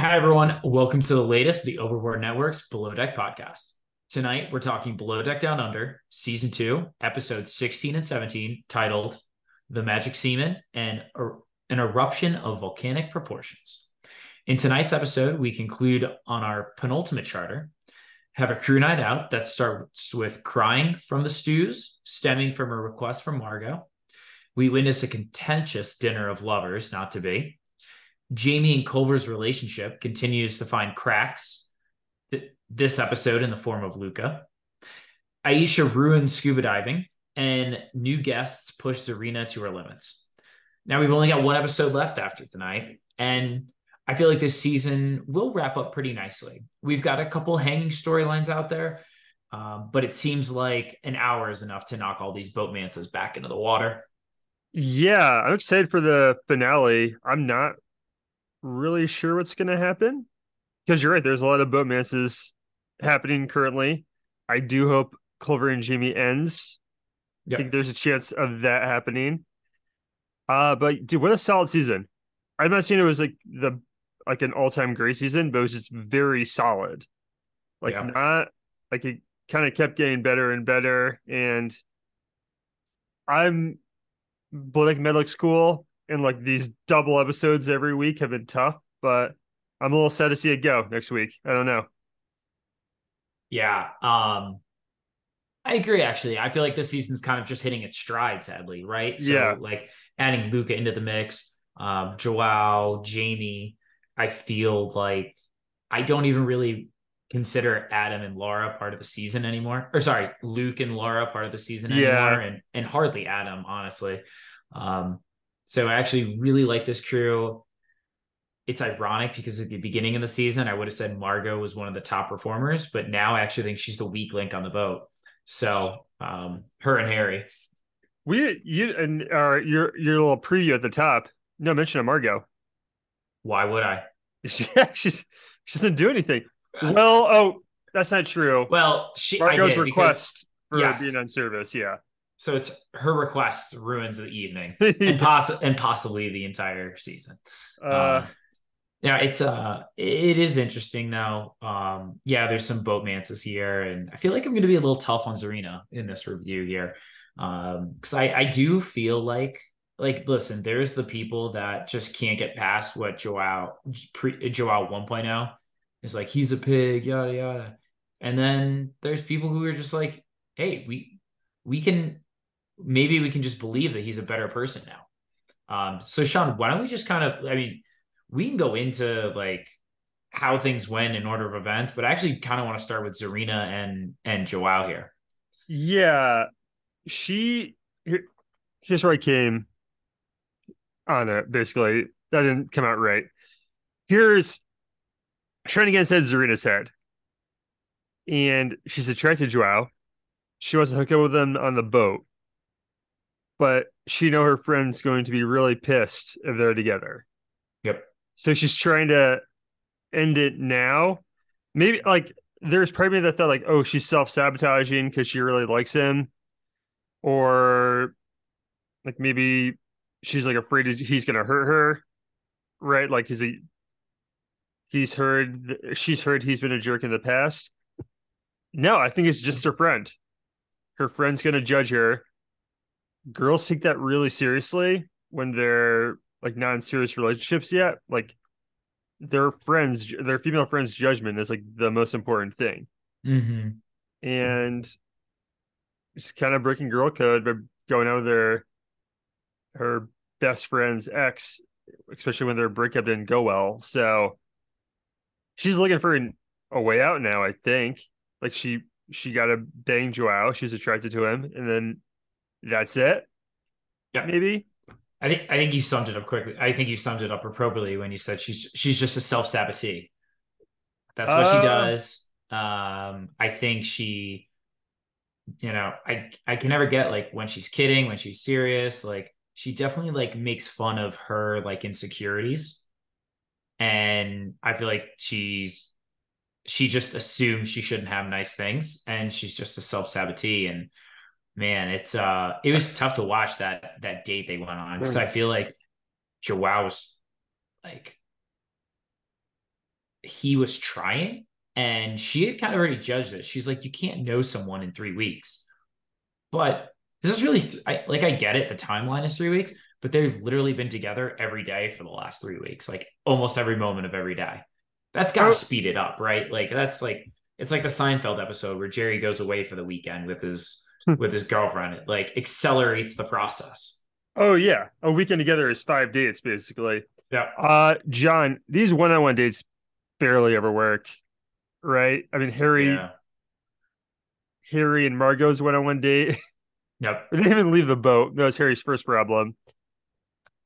Hi, everyone. Welcome to the latest, the Overboard Network's Below Deck podcast. Tonight, we're talking Below Deck Down Under, Season 2, Episodes 16 and 17, titled The Magic Seaman and er-, An Eruption of Volcanic Proportions. In tonight's episode, we conclude on our penultimate charter, have a crew night out that starts with crying from the stews, stemming from a request from Margot. We witness a contentious dinner of lovers, not to be, Jaimee and Culver's relationship continues to find cracks th- this episode in the form of Luca. Aesha ruins scuba diving, and new guests push Tzarina to her limits. Now we've only got one episode left after tonight, and I feel like this season will wrap up pretty nicely. We've got a couple hanging storylines out there, um, but it seems like an hour is enough to knock all these boatmances back into the water. Yeah, I'm excited for the finale. I'm not really sure what's going to happen because you're right. There's a lot of boatmances happening currently. I do hope Culver and Jaimee ends. Yep. I think there's a chance of that happening. Uh, but dude, what a solid season! I'm not saying it was like the like an all time great season, but it was just very solid. Like yeah. not like it kind of kept getting better and better. And I'm Black Medlock's cool and like these double episodes every week have been tough, but I'm a little sad to see it go next week. I don't know. Yeah. Um I agree actually. I feel like this season's kind of just hitting its stride, sadly, right? So yeah. like adding Luca into the mix, um, Joao, Jaimee, I feel like I don't even really consider Adam and Laura part of the season anymore. Or sorry, Luke and Laura part of the season anymore, and and hardly Adam, honestly. Um, so I actually really like this crew. It's ironic because at the beginning of the season, I would have said Margot was one of the top performers, but now I actually think she's the weak link on the boat. So um, her and Harry. We you and uh, your your little preview at the top. No mention of Margot. Why would I? Yeah, she's she doesn't do anything. Well, oh, that's not true. Well, she Margot's request because, for yes. being on service. Yeah. So it's her request ruins the evening and, poss- and possibly the entire season. Uh, um, yeah, it's uh, it is interesting though. Um, yeah, there's some boatmances here, and I feel like I'm going to be a little tough on Tzarina in this review here, um, because I I do feel like like listen, there's the people that just can't get past what Joao pre Joao 1.0 is like. He's a pig, yada yada, and then there's people who are just like, hey, we we can maybe we can just believe that he's a better person now. Um, so Sean, why don't we just kind of, I mean, we can go into like how things went in order of events, but I actually kind of want to start with Tzarina and and Joao here. Yeah, she here, here's where I came on it. Basically, that didn't come out right. Here's trying to get Tzarina's head, and she's attracted to Joao. She wants to hook up with him on the boat but she know her friend's going to be really pissed if they're together. Yep. So she's trying to end it now. Maybe like there's probably that thought like, oh, she's self sabotaging because she really likes him, or like maybe she's like afraid he's gonna hurt her, right? Like he's a he's heard she's heard he's been a jerk in the past. No, I think it's just her friend. Her friend's gonna judge her girls take that really seriously when they're like not in serious relationships yet. Like their friends, their female friends' judgment is like the most important thing. Mm-hmm. And it's kind of breaking girl code by going out with their her best friend's ex, especially when their breakup didn't go well. So she's looking for an, a way out now. I think like she she got a bang Joao. She's attracted to him, and then that's it. Yeah. Maybe. I think I think you summed it up quickly. I think you summed it up appropriately when you said she's she's just a self sabotee. That's what uh, she does. Um, I think she, you know, I I can never get like when she's kidding, when she's serious. Like she definitely like makes fun of her like insecurities, and I feel like she's she just assumes she shouldn't have nice things, and she's just a self sabotee and man, it's uh it was tough to watch that that date they went on because I feel like Joao was like he was trying and she had kind of already judged it. She's like, you can't know someone in three weeks. But this is really I, like I get it, the timeline is three weeks, but they've literally been together every day for the last three weeks, like almost every moment of every day. That's got to speed it up, right? Like that's like it's like the Seinfeld episode where Jerry goes away for the weekend with his with his girlfriend. It like accelerates the process. Oh yeah, a weekend together is five dates basically. Yeah. Uh, John, these one-on-one dates barely ever work, right? I mean, Harry, yeah. Harry and Margot's one-on-one date. Yep. they didn't even leave the boat. That was Harry's first problem.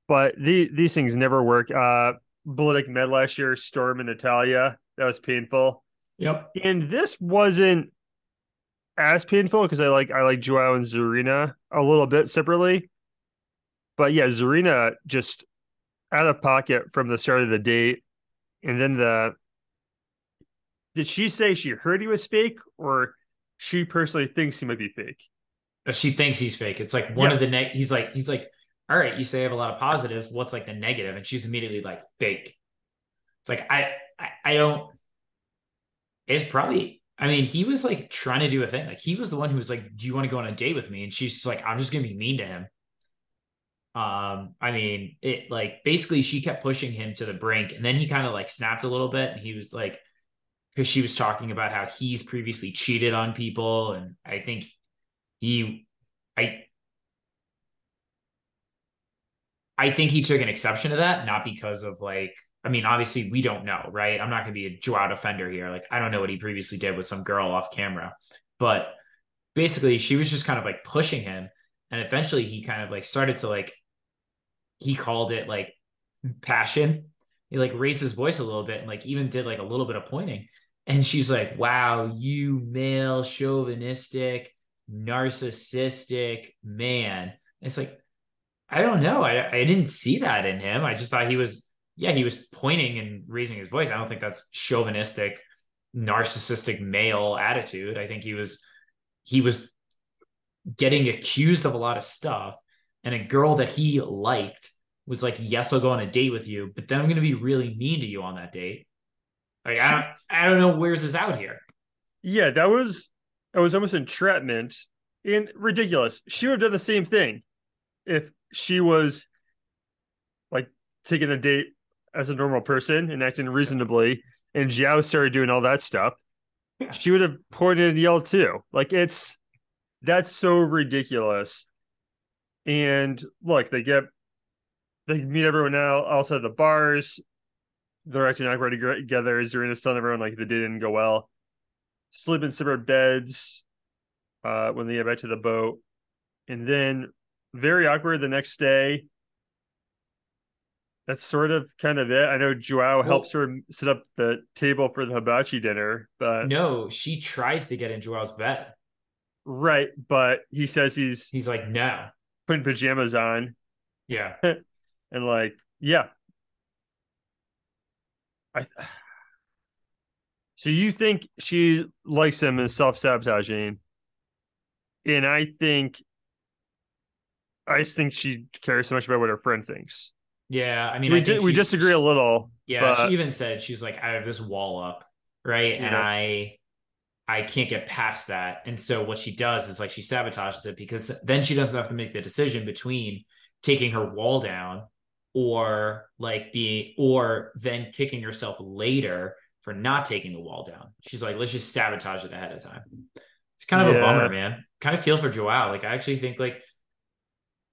But the, these things never work. Uh, Below Deck Med last year, Storm and Natalia. That was painful. Yep. And this wasn't as painful because I like I like Joao and Tzarina a little bit separately. But yeah, Tzarina just out of pocket from the start of the date. And then the did she say she heard he was fake or she personally thinks he might be fake? Uh, she thinks he's fake. It's like one yeah. of the he's like, he's like, all right, you say you have a lot of positives. What's like the negative? And she's immediately like fake. It's like I I, I don't it's probably I mean, he was like trying to do a thing. Like he was the one who was like, "Do you want to go on a date with me?" And she's like, "I'm just gonna be mean to him." Um, I mean, it like basically she kept pushing him to the brink, and then he kind of like snapped a little bit, and he was like, because she was talking about how he's previously cheated on people, and I think he, I, I think he took an exception to that, not because of like I mean, obviously we don't know, right? I'm not going to be a Joao defender here. Like, I don't know what he previously did with some girl off camera, but basically she was just kind of like pushing him. And eventually he kind of like started to like, he called it like passion. He like raised his voice a little bit and like even did like a little bit of pointing. And she's like, wow, you male chauvinistic, narcissistic man. It's like, I don't know. I, I didn't see that in him. I just thought he was yeah, he was pointing and raising his voice. I don't think that's chauvinistic, narcissistic male attitude. I think he was he was getting accused of a lot of stuff. And a girl that he liked was like, Yes, I'll go on a date with you, but then I'm gonna be really mean to you on that date. Like I don't I don't know where's this out here. Yeah, that was that was almost entrapment and ridiculous. She would have done the same thing if she was like taking a date as a normal person and acting reasonably, and Joao started doing all that stuff, yeah. she would have pointed and yelled too. Like it's that's so ridiculous. And look, they get they meet everyone else at the bars. They're acting awkward together. Is during the telling everyone like the day didn't go well. Sleep in separate beds uh, when they get back to the boat, and then very awkward the next day that's sort of kind of it. I know Joao well, helps her set up the table for the hibachi dinner, but no, she tries to get in Joao's bed. Right, but he says he's he's like no, putting pajamas on. Yeah, and like yeah, I. So you think she likes him and self sabotaging, and I think I just think she cares so much about what her friend thinks. Yeah, I mean, we I we disagree a little. Yeah, but... she even said she's like, I have this wall up, right, yeah. and I I can't get past that. And so what she does is like she sabotages it because then she doesn't have to make the decision between taking her wall down or like being or then kicking herself later for not taking the wall down. She's like, let's just sabotage it ahead of time. It's kind of yeah. a bummer, man. Kind of feel for Joao. Like I actually think like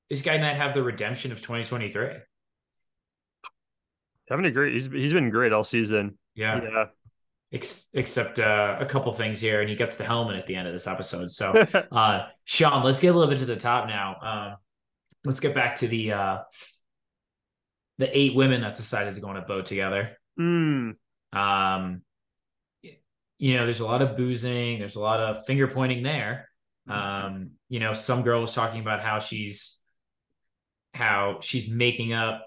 this guy might have the redemption of 2023 having a great. He's he's been great all season. Yeah. Yeah. Ex- except uh, a couple things here, and he gets the helmet at the end of this episode. So, uh, Sean, let's get a little bit to the top now. Uh, let's get back to the uh, the eight women that decided to go on a boat together. Mm, Um, you know, there's a lot of boozing, there's a lot of finger pointing there. Um, you know, some girl was talking about how she's how she's making up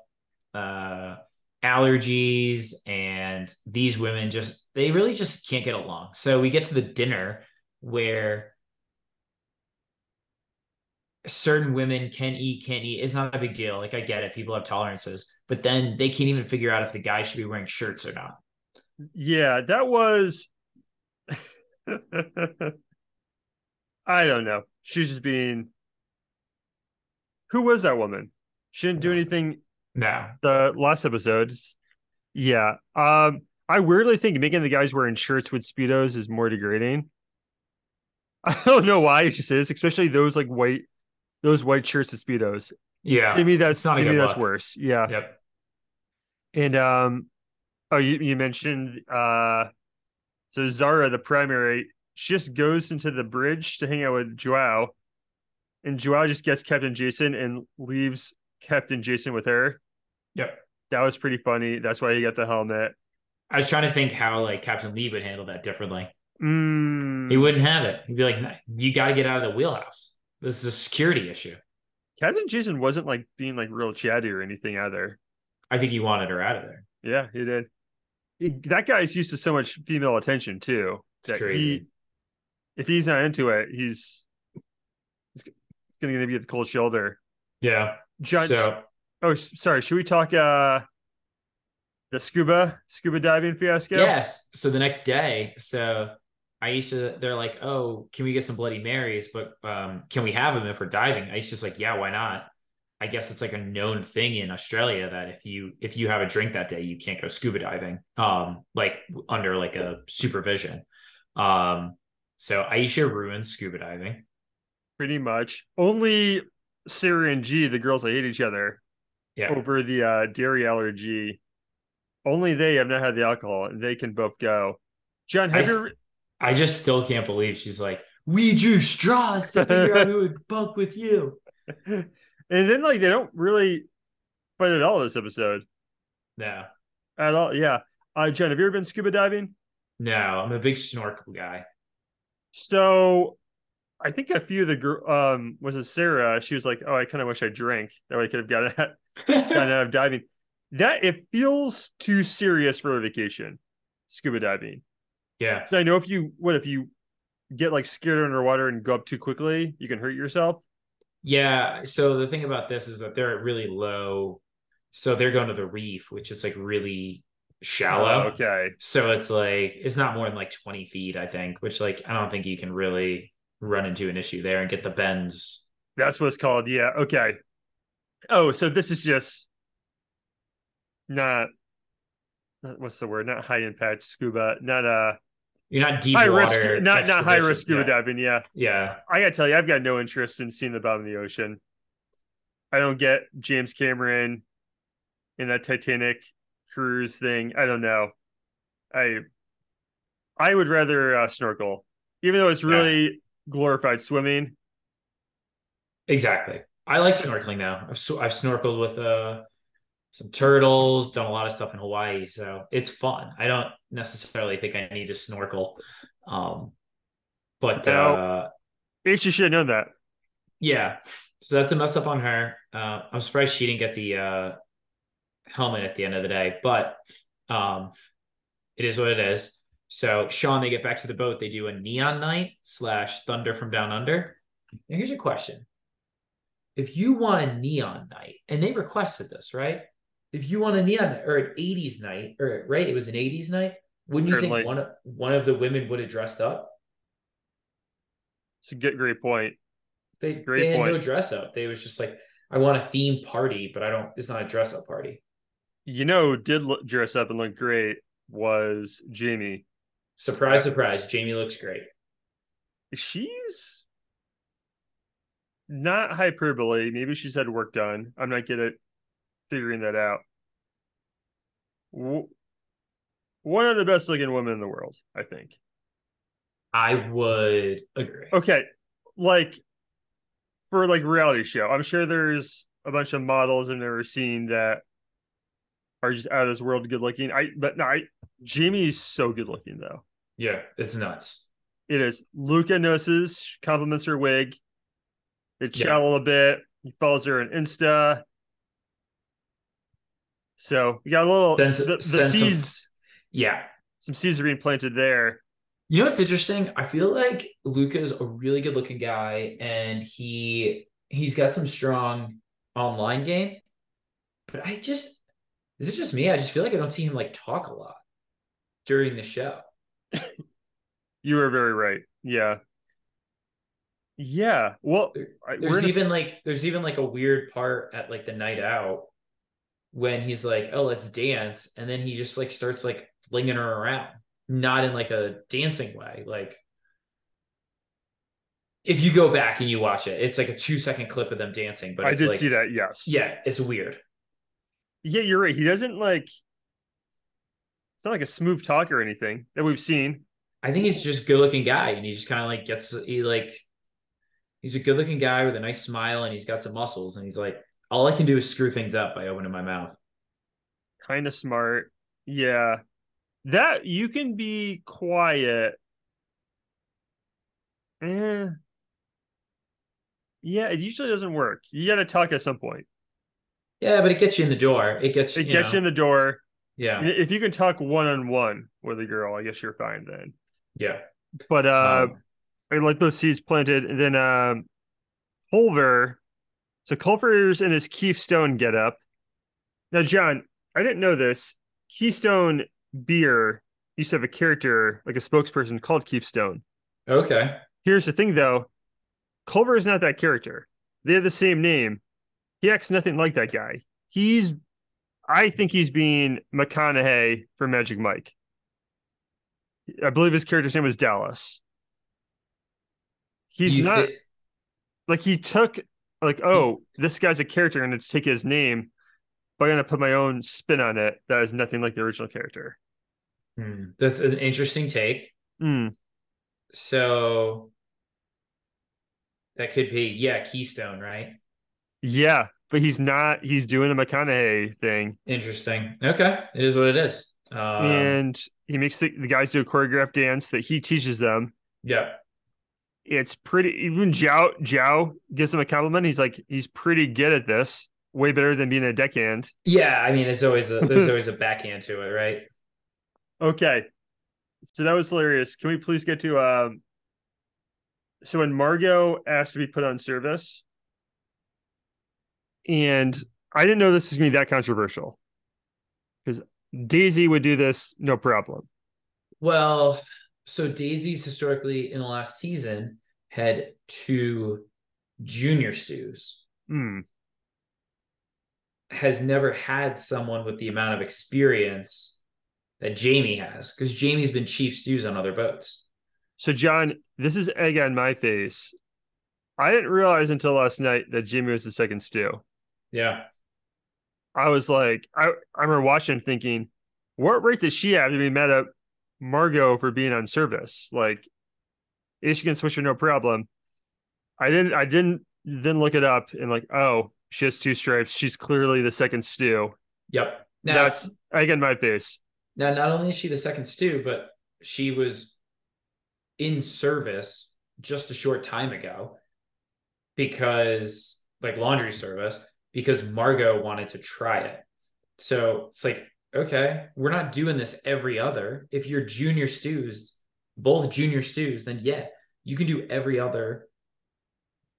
uh allergies and these women just they really just can't get along. So we get to the dinner where certain women can eat, can't eat. It's not a big deal. Like I get it, people have tolerances, but then they can't even figure out if the guy should be wearing shirts or not. yeah, that was. I don't know. She was just being. Who was that woman? She didn't do anything No. the last episode. Yeah. Um, I weirdly think making the guys wearing shirts with speedos is more degrading. I don't know why it just is, especially those like white, those white shirts with speedos. Yeah. to me, that's not to me that's look. worse. Yeah. Yep. And um, oh, you you mentioned uh, so Zara, the primary, she just goes into the bridge to hang out with Joao, and Joao just gets Captain Jason and leaves Captain Jason with her. Yep. That was pretty funny. That's why he got the helmet. I was trying to think how like Captain Lee would handle that differently. Mm, He wouldn't have it. He'd be like, "You got to get out of the wheelhouse. This is a security issue." Captain Jason wasn't like being like real chatty or anything either. I think he wanted her out of there. Yeah, he did. He, that guy's used to so much female attention too. It's that crazy. He, if he's not into it, he's he's going to be at the cold shoulder. Yeah. John, so oh, sorry. Should we talk uh the scuba scuba diving fiasco? yes. So the next day, so Aesha, they're like, "Oh, can we get some Bloody Marys? But um, can we have them if we're diving?" Aesha's just like, "Yeah, why not?" I guess it's like a known thing in Australia that if you if you have a drink that day, you can't go scuba diving, um, like under like a supervision. Um, so Aesha ruins scuba diving. pretty much. Only Sarah and G, the girls that hate each other Yeah, over the uh, dairy allergy. Only they have not had the alcohol, and they can both go. John, I, have s- you? I just still can't believe she's like, we drew straws to figure out who would bunk with you. And then like they don't really fight at all this episode No, at all. Yeah. Uh, John, have you ever been scuba diving? no, I'm a big snorkel guy. So I think a few of the girl um was it Sarah? She was like, "Oh, I kind of wish I drank. That way I could have gotten out, gotten out of diving." That it feels too serious for a vacation, scuba diving. yeah, So I know if you what if you get like scared underwater and go up too quickly, you can hurt yourself. yeah. So the thing about this is that they're at really low. So they're going to the reef, which is like really shallow. Oh, okay. So it's like it's not more than like 20 feet, I think, which like I don't think you can really run into an issue there and get the bends. That's what it's called. Yeah. Okay. Oh, so this is just not, not- what's the word? Not high impact scuba. Not uh You're not deep high water. risk. Not not high risk scuba diving. Yeah. Yeah. I gotta tell you, I've got no interest in seeing the bottom of the ocean. I don't get James Cameron in that Titanic cruise thing. I don't know. I I would rather uh, snorkel, even though it's Yeah. really glorified swimming. Exactly. I like snorkeling now. I've, sw- I've snorkeled with uh some turtles, done a lot of stuff in Hawaii, so it's fun. I don't necessarily think I need to snorkel. Um but Now- uh H, you should have known that. yeah. So that's a mess up on her. Uh I'm surprised she didn't get the uh helmet at the end of the day, but um it is what it is. So Sean, they get back to the boat, they do a neon night slash thunder from down under. Now here's your question. If you want a neon night, and they requested this, right? If you want a neon night or an 80s night, or right, it was an 80s night, wouldn't you Certainly. think one of one of the women would have dressed up? It's a good, great point. They Great they had no dress up. They was just like, I want a theme party, but I don't it's not a dress up party. You know, did look, dress up and look great was Jaimee. Surprise, surprise. Jaimee looks great. She's not hyperbole. Maybe she's had work done. I'm not good at figuring that out. One of the best looking women in the world, I think. I would agree. Okay, like for like reality show, I'm sure there's a bunch of models I've never seen that are just out of this world good looking. I but no, I Jaimee's so good looking though. Yeah, it's nuts. It is. Luca notices, compliments her wig. They chat Yeah. a little bit. He follows her on Insta. So we got a little Sense- the, the sense of- seeds. Yeah. Some seeds are being planted there. You know what's interesting? I feel like Luca's a really good looking guy and he he's got some strong online game. But I just is it just me? I just feel like I don't see him like talk a lot during the show. You were very right. Yeah. Yeah. Well, we're There's even like there's even like a weird part at like the night out when he's like, "Oh, let's dance," and then he just like starts like flinging her around, not in like a dancing way. Like if you go back and you watch it, it's like a two second clip of them dancing, but I did like, see that. Yes. Yeah, it's weird. Yeah, you're right. He doesn't like. It's not like a smooth talk or anything that we've seen. I think he's just a good looking guy, and he just kind of like gets he like he's a good looking guy with a nice smile, and he's got some muscles, and he's like, all I can do is screw things up by opening my mouth. Kind of smart. Yeah. That you can be quiet. Eh. Yeah, it usually doesn't work. You got to talk at some point. Yeah, but it gets you in the door. It gets It you gets know, you in the door. yeah, If you can talk one on one with a girl, I guess you're fine then. yeah. But uh Um, I like those seeds planted, and then um Culver. So Culver's in his Keith Stone get up. Now, John, I didn't know this. Keystone beer used to have a character, like a spokesperson called Keith Stone. okay. Here's the thing though. Culver is not that character. They have the same name. He acts nothing like that guy. He's I think he's being McConaughey for Magic Mike. I believe his character's name was Dallas. He's You not thi- like he took like oh this guy's a character and to take his name but i'm gonna put my own spin on it that is nothing like the original character Hmm, That's an interesting take. Hmm. So that could be yeah, Keith Stone, right? yeah but he's not he's doing a mcconaughey thing Interesting. Okay, it is what it is. Um, and he makes the, the guys do a choreographed dance that he teaches them yeah, it's pretty even Joao Joao gives him a compliment he's like he's pretty good at this way better than being a deckhand yeah. I mean, it's always a, there's always a backhand to it, right? Okay. So that was hilarious. Can we please get to um so when Margot asked to be put on service, and I didn't know this was gonna be that controversial. Because Daisy would do this no problem. Well, so Daisy's historically in the last season had two junior stews. Hmm. Has never had someone with the amount of experience that Jaimee has, because Jaimee's been chief stews on other boats. So John, this is egg on my face. I didn't realize until last night that Jaimee was the second stew. Yeah. I was like, I, I remember watching thinking, what right does she have to be mad at Margot for being on service? Like, if she can switch her no problem. I didn't I didn't then look it up and like, oh, she has two stripes. She's clearly the second stew. Yep. Now, That's again my face. now, not only is she the second stew, but she was in service just a short time ago because, like, laundry service, because Margot wanted to try it. So it's like, okay, we're not doing this every other. If you're junior stews, both junior stews, then yeah, you can do every other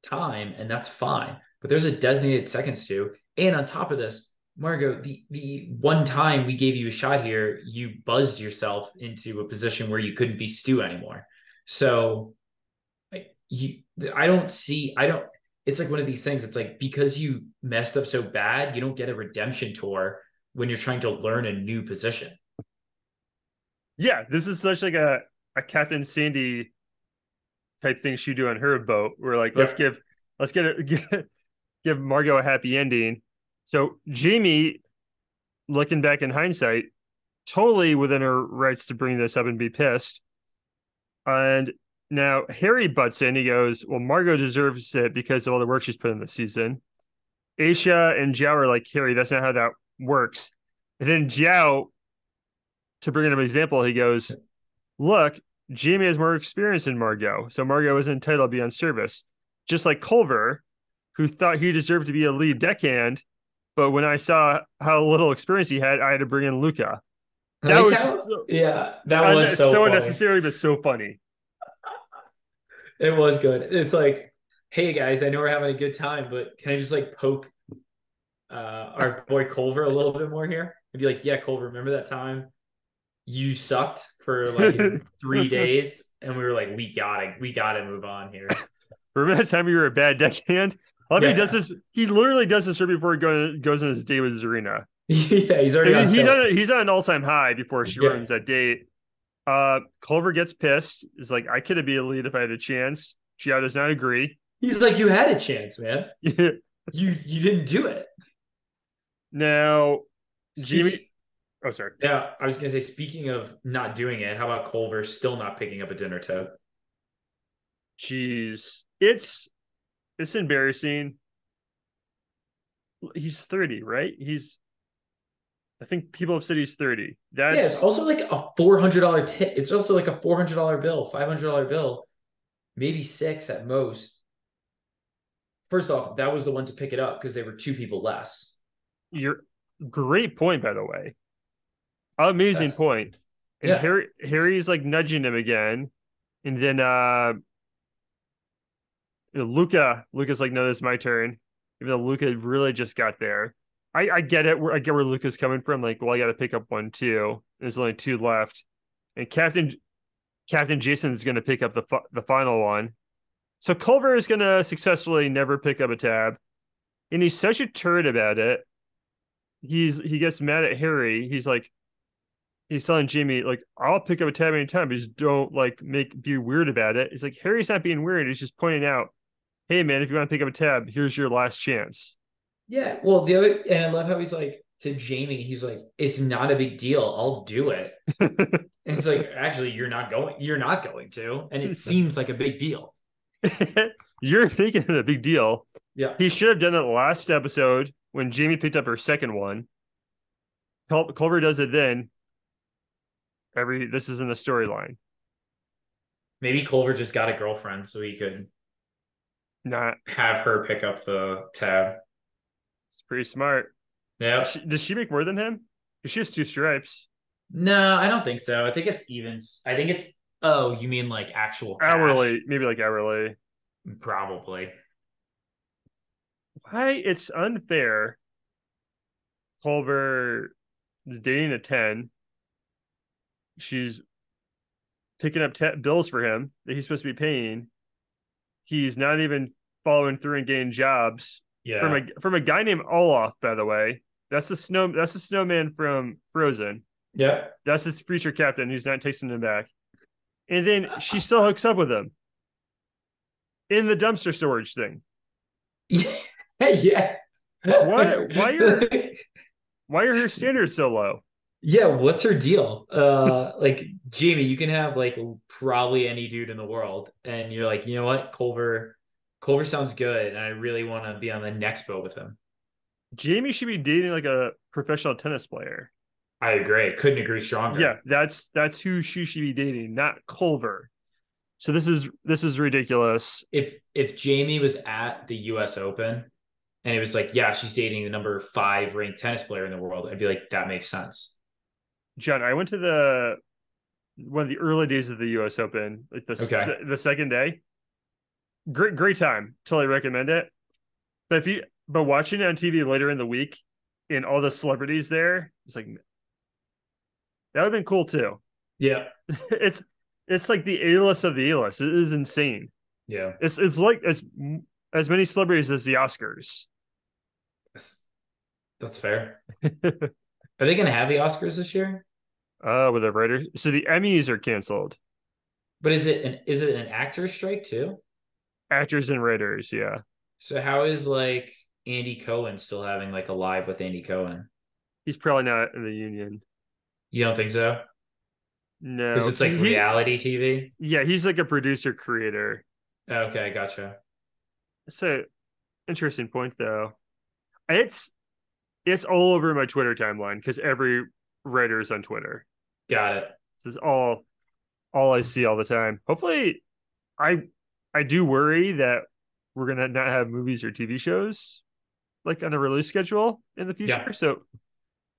time, and that's fine. But there's a designated second stew. And on top of this, Margot, the the one time we gave you a shot here, you buzzed yourself into a position where you couldn't be stew anymore. So you I don't see I don't it's like one of these things. It's like because you messed up so bad, you don't get a redemption tour when you're trying to learn a new position. Yeah, this is such like a, a Captain Sandy type thing she do on her boat. We're like, let's give let's get it give, give Margot a happy ending. So Jaimee, looking back in hindsight, totally within her rights to bring this up and be pissed. And now Harry butts in. He goes, Well, Margot deserves it because of all the work she's put in this season. Aesha and Joao are like, Harry, that's not how that works. And then Joe, to bring in an example, he goes, Look, Jaimee has more experience than Margot, so Margot is entitled to be on service. Just like Culver, who thought he deserved to be a lead deckhand, but when I saw how little experience he had, I had to bring in Luca. That was so, yeah, that was so, so unnecessary, but so funny. It was good. It's like, hey guys, I know we're having a good time, but can I just like poke uh our boy Culver a little bit more here? And be like, yeah, Culver, remember that time you sucked for like three days? And we were like, we gotta, we gotta move on here. Remember that time you were a bad deckhand? Mean, Yeah. he does this. He literally does this right before he go, goes on his date with Tzarina. yeah, he's already on he's on a, he's on an all time high before she Yeah. runs that date. Uh, Culver gets pissed. Is like, I could have been a lead if I had a chance. Gio does not agree. He's like, you had a chance, man. You you didn't do it. now, Speaking- Jimmy. Oh, sorry. Yeah, I was gonna say, speaking of not doing it, how about Culver still not picking up a dinner tote? Jeez, it's it's embarrassing. He's thirty, right? He's. I think people of he's thirty. That's yeah, it's also like a four hundred dollar tip. It's also like a four hundred dollar bill, five hundred dollar bill, maybe six at most. First off, that was the one to pick it up because there were two people less. Your great point, by the way. Amazing That's- point. And Yeah. Harry Harry's like nudging him again. And then uh Luca, Luca's like, no, this is my turn. Even though Luca really just got there. I, I get it. I get where Luca's coming from. Like, well, I gotta pick up one too. There's only two left. And Captain Captain Jason's gonna pick up the the final one. So Culver is gonna successfully never pick up a tab. And he's such a turd about it he's he gets mad at Harry. He's like, he's telling Jaimee like, "I'll pick up a tab anytime, but just don't like make be weird about it." He's like, Harry's not being weird. He's just pointing out, "Hey man, if you want to pick up a tab, here's your last chance." Yeah, well, the other and I love how he's like to Jaimee, he's like, "It's not a big deal. I'll do it." And it's like, actually, you're not going. You're not going to, and it seems like a big deal. You're making it a big deal. Yeah, He should have done it last episode when Jaimee picked up her second one. Cul- Culver does it then. Every this is in the storyline. maybe Culver just got a girlfriend, so he could Not have her pick up the tab. It's pretty smart. Yeah, She, does she make more than him? 'Cause She has two stripes. no, I don't think so. I think it's even. I think it's. Oh, you mean like actual cash? Hourly, maybe like hourly. Probably. Why it's unfair. Culver is dating a 10. She's picking up bills for him that he's supposed to be paying. He's not even following through and getting jobs Yeah. from a from a guy named Olaf, by the way. That's the snow that's the snowman from Frozen. yeah. That's his future captain who's not tasting him back. And then she still hooks up with him in the dumpster storage thing. Yeah. yeah. Why- why are- Why are her standards so low? Yeah, what's her deal? Uh like Jaimee, you can have like probably any dude in the world and you're like, "You know what? Culver Culver sounds good and I really want to be on the next boat with him." Jaimee should be dating like a professional tennis player. I agree. Couldn't agree stronger. Yeah, that's that's who she should be dating, not Culver. So this is this is ridiculous. If if Jaimee was at the US Open and it was like, "Yeah, she's dating the number 5 ranked tennis player in the world." I'd be like, "That makes sense." John, I went to the one of the early days of the U.S. Open, like the Okay. se- the second day. Great, great time. Totally recommend it. But if you but watching it on TV later in the week, and all the celebrities there, it's like that would have been cool too. Yeah. it's it's like the A list of the A list. It is insane. Yeah. It's it's like it's as many celebrities as the Oscars. That's, that's fair. Are they going to have the Oscars this year? Uh, with the writers. So the Emmys are canceled. But is it an is it an actor strike too? Actors and writers, yeah. So how is like Andy Cohen still having like a live with Andy Cohen? He's probably not in the union. You don't think so? No, Because it's like he- reality TV. Yeah, he's like a producer creator. Okay, gotcha. So interesting point though. It's it's all over my Twitter timeline because every writer is on Twitter. Got it. This is all all I see all the time. Hopefully, I I do worry that we're gonna not have movies or TV shows like on a release schedule in the future. Yeah. So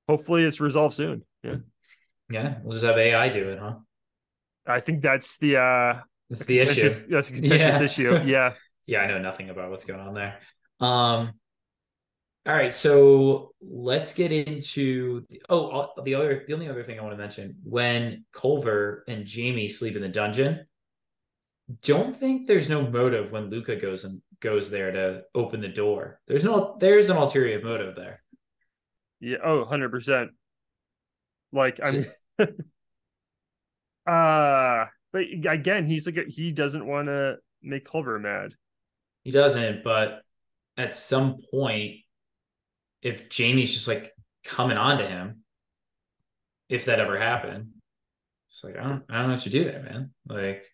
hopefully it's resolved soon. Yeah. Yeah, we'll just have AI do it, huh? I think that's the uh That's the issue. That's a contentious Yeah. issue. Yeah. Yeah, I know nothing about what's going on there. Um, all right, so let's get into the, oh uh, the other the only other thing I want to mention when Culver and Jaimee sleep in the dungeon. Don't think there's no motive when Luca goes and goes there to open the door. There's no there's an ulterior motive there. Yeah. Oh, 100 percent. Like I'm uh but again, he's like a, he doesn't want to make Culver mad. He doesn't, but at some point, if Jaimee's just like coming on to him, if that ever happened, it's like I don't I don't know what you do there, man. Like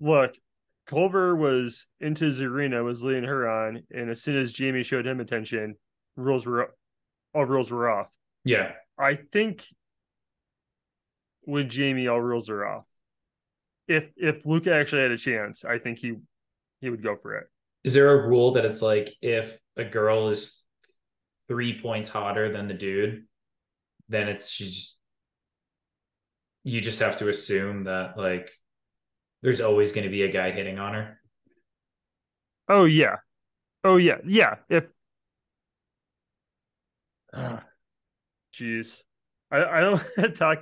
Look, Culver was into Tzarina, was leading her on, and as soon as Jaimee showed him attention, rules were all rules were off. yeah, I think with Jaimee, all rules are off. If if Luca actually had a chance, I think he he would go for it. is there a rule that it's like if a girl is three points hotter than the dude, then it's she's you just have to assume that like there's always going to be a guy hitting on her. Oh yeah, oh yeah, yeah. If jeez, I I don't want to talk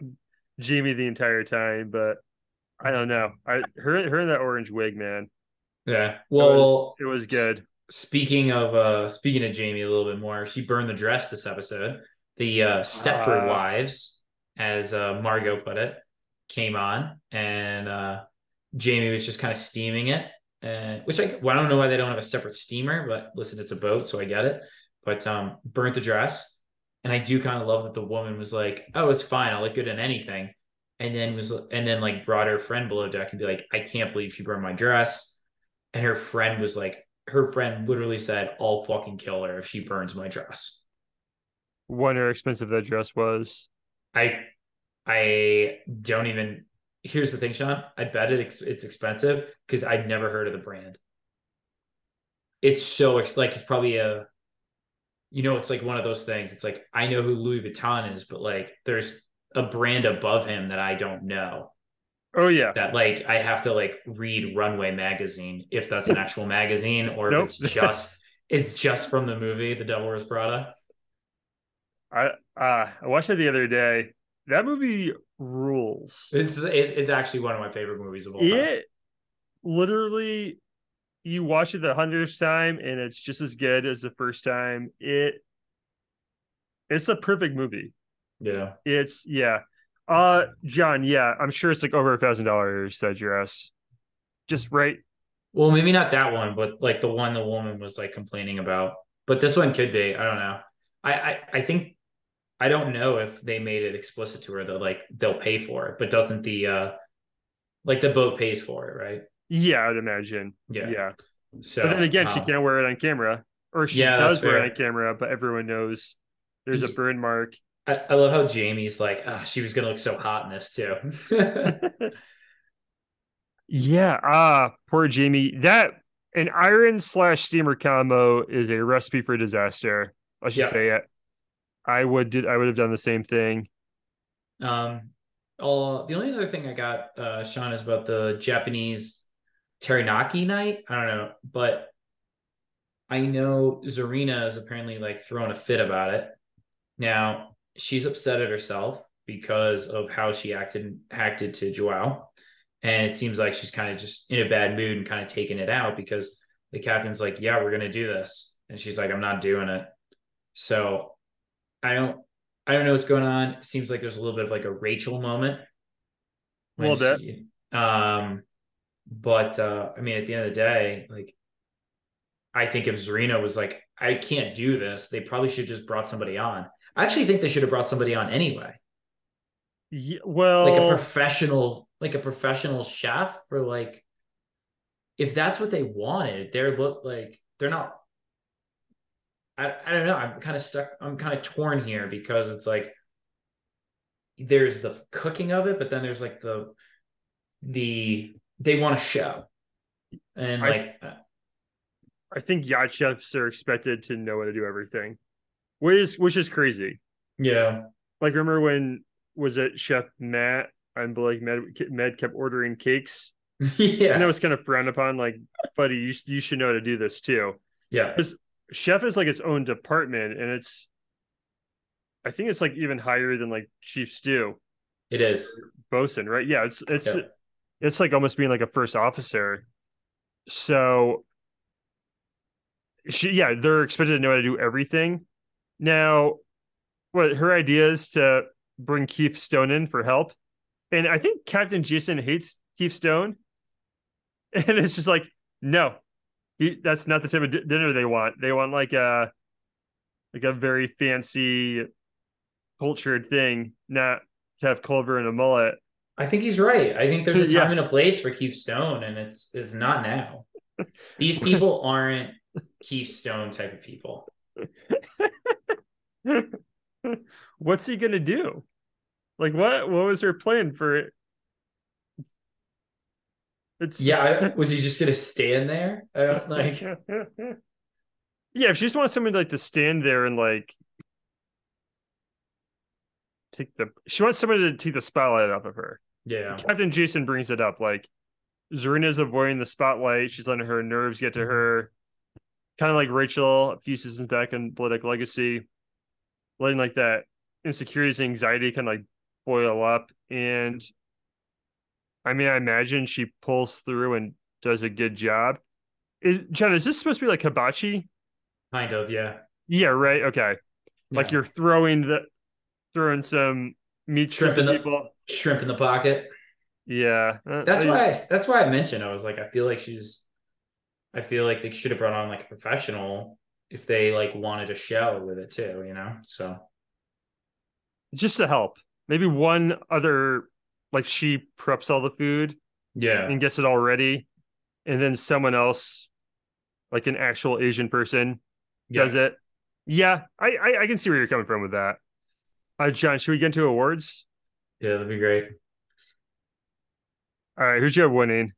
Jaimee the entire time, but I don't know. I her her in that orange wig, man. Yeah. It Well, was, it was good. speaking of uh speaking of Jaimee a little bit more, she burned the dress this episode. The uh Stepford Ah. wives, as uh Margot put it, came on and uh Jaimee was just kind of steaming it. Uh, which I well, I don't know why they don't have a separate steamer, but listen, it's a boat, so I get it. But um burnt the dress. And I do kind of love that the woman was like, Oh, it's fine, I'll look good in anything. And then was and then like brought her friend below deck and be like, I can't believe she burned my dress. And her friend was like, her friend literally said, I'll fucking kill her if she burns my dress. Wonder how expensive that dress was. I I don't even here's the thing, Sean. I bet it, it's expensive because I'd never heard of the brand. It's so like it's probably a you know, it's like one of those things. It's like I know who Louis Vuitton is, but like there's a brand above him that I don't know. Oh yeah, That like I have to like read Runway magazine if that's an actual magazine or Nope. if it's just it's just from the movie The Devil Wears Prada. I uh I watched it the other day. That movie rules. It's it, it's actually one of my favorite movies of all time. It literally you watch it the hundredth time and it's just as good as the first time. It it's a perfect movie. Yeah. It's yeah. Uh John, yeah, I'm sure it's like over a thousand dollars that dress. Just right. Well, maybe not that one, but like the one the woman was like complaining about. But this one could be. I don't know. I I, I think I don't know if they made it explicit to her that like they'll pay for it, but doesn't the uh like the boat pays for it, right? Yeah, I'd imagine. Yeah. Yeah. So but then again, she um, can't wear it on camera. Or she Yeah, does wear it on camera, but everyone knows there's a burn mark. I, I love how Jaimee's like, ah, she was gonna look so hot in this too. Yeah, ah, poor Jaimee. That an iron slash steamer combo is a recipe for disaster. Let's just Yeah. say it. I would do. I would have done the same thing. Um, all the only other thing I got, uh, Sean, is about the Japanese teppanyaki night. I don't know, but I know Tzarina is apparently like throwing a fit about it. Now she's upset at herself because of how she acted acted to Joao, and it seems like she's kind of just in a bad mood and kind of taking it out because the captain's like, "Yeah, we're gonna do this," and she's like, "I'm not doing it." So I don't I don't know what's going on. It seems like there's a little bit of like a Rachel moment. A little bit. um, but uh, I mean, at the end of the day, like, I think if Tzarina was like, I can't do this, they probably should have just brought somebody on. I actually think they should have brought somebody on anyway, Yeah, well, like a professional, like a professional chef for like, if that's what they wanted, they're look like they're not. I, I don't know. I'm kind of stuck. I'm kind of torn here because it's like there's the cooking of it, but then there's like the the they want to show and I- like uh, I think yacht chefs are expected to know how to do everything, which is which is crazy. yeah Like remember when was it Chef Matt? I'm like Med, Med kept ordering cakes, yeah and it was kind of frowned upon. Like, buddy, you you should know how to do this too. yeah Chef is like its own department, and it's I think it's like even higher than like chief stew, it is bosun, right? Yeah, it's it's Yeah. it's like almost being like a first officer. So she yeah, they're expected to know how to do everything. Now, what her idea is to bring Keith Stone in for help. And I think Captain Jason hates Keith Stone. And it's just like, no, that's not the type of di- dinner they want. They want like a like a very fancy cultured thing, not to have Culver and a mullet. I think he's right. I think there's a Yeah. time and a place for Keith Stone, and it's it's not now. These people aren't Keith Stone type of people. What's he gonna do? Like what what was her plan for it? It's Yeah, I, was he just gonna stand there? I don't like. yeah, if she just wants someone like to stand there and like take the she wants someone to take the spotlight off of her. Yeah, Captain Jason brings it up like Tzarina's avoiding the spotlight. She's letting her nerves get to her. Kind of like Rachel a few seasons back in Bloodic Legacy, letting like that insecurities, and anxiety kind of like boil up. And I mean, I imagine she pulls through and does a good job. Is, John, is this supposed to be like hibachi? kind of. Yeah, Yeah, right. Okay. Like you're throwing the throwing some meat Shrimp in the- people. shrimp in the pocket. Yeah. Uh, That's I- why. I, that's why I mentioned. I was like, I feel like she's. I feel like they should have brought on like a professional if they like wanted a show with it too. You know, so just to help. Maybe one other, like she preps all the food yeah, and gets it all ready, and then someone else, like an actual Asian person, yeah. does it. Yeah, I, I I can see where you're coming from with that. Uh, John, should we get into awards? Yeah, that'd be great. All right, who's your winning?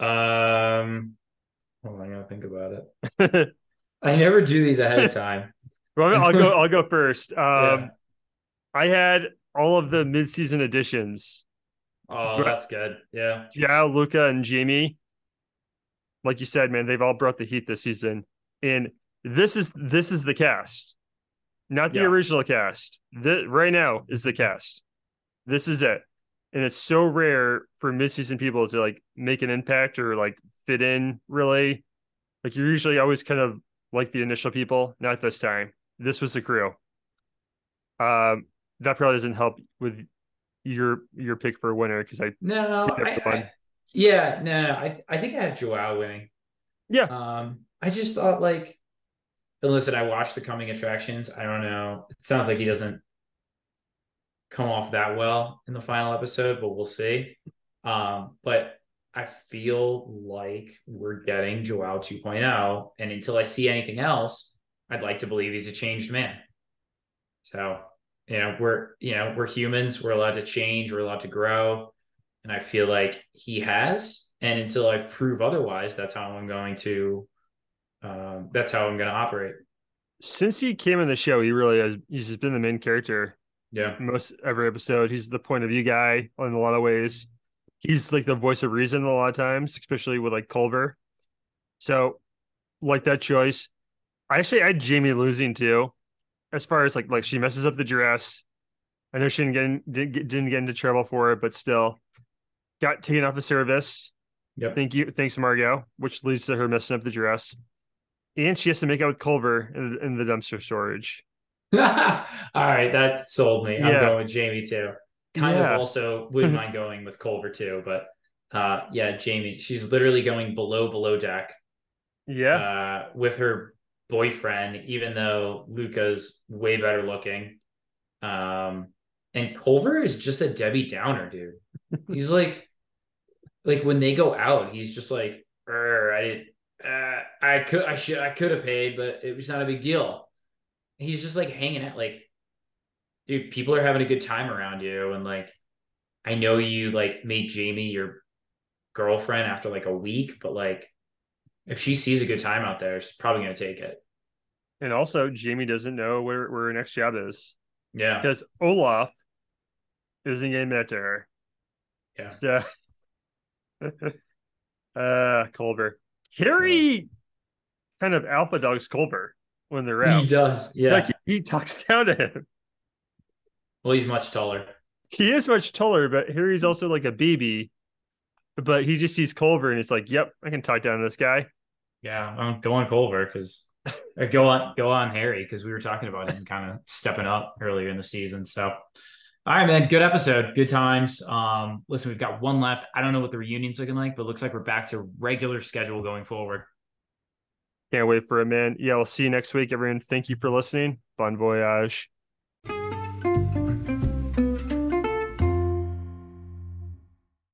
Um, hold on, I gotta think about it. I never do these ahead of time. well I'll go. I'll go first. Um, Yeah. I had all of the mid-season additions. Oh, that's good. Yeah, Yeah, Luca and Jaimee. Like you said, man, they've all brought the heat this season. And this is this is the cast. Not the Yeah. original cast. This right now is the cast. This is it. And it's so rare for mid-season people to like make an impact or like fit in really. Like you're usually always kind of like the initial people, not this time. This was the crew. Um that probably doesn't help with your your pick for a winner because I no, I. I- yeah, no, no, I I think I have Joao winning. Yeah. Um, I just thought like, and listen, I watched the coming attractions. I don't know. It sounds like he doesn't come off that well in the final episode, but we'll see. Um, but I feel like we're getting Joao 2.0, and until I see anything else, I'd like to believe he's a changed man. So, you know, we're you know, we're humans, we're allowed to change, we're allowed to grow. And I feel like he has. And until I prove otherwise, that's how I'm going to um, that's how I'm gonna operate. since he came in the show, he really has he's just been the main character Yeah. most every episode. He's the point of view guy in a lot of ways. He's like the voice of reason a lot of times, especially with like Culver. So, like that choice. I actually had Jaimee losing too, as far as like like she messes up the dress. I know she didn't get in, didn't get, didn't get into trouble for it, but still got taken off of service. Yep. Thank you, thanks Margot, which leads to her messing up the dress, and she has to make out with Culver in, in the dumpster storage. All right, that sold me. I'm going with Jaimee too. Kind Yeah. of also wouldn't mind going with Culver too, but uh yeah, Jaimee, she's literally going below below deck Yeah, uh with her boyfriend, even though Luca's way better looking. Um and Culver is just a Debbie Downer, dude. He's like like when they go out, he's just like, "Err, I didn't uh I could I should I could have paid, but it was not a big deal. He's just like hanging out, like, dude, people are having a good time around you, and like, I know you like made Jaimee your girlfriend after like a week, but like, if she sees a good time out there, she's probably gonna take it. And also, Jaimee doesn't know where, where her next job is. Yeah. Because Olaf isn't getting that to her. Yeah. So, uh, Culver. Harry kind of alpha dogs Culver when they're out. He does. Yeah. Like he talks down to him. well, he's much taller. He is much taller, but Harry's also like a baby. But he just sees Culver and it's like, yep, I can talk down to this guy. Yeah, um, go on Culver because go on go on Harry because we were talking about him kind of stepping up earlier in the season. So, all right, man, good episode, good times. Um, listen, we've got one left. I don't know what the reunion's looking like, but it looks like we're back to regular schedule going forward. Can't wait for it, man. Yeah, we'll see you next week, everyone. Thank you for listening. Bon voyage.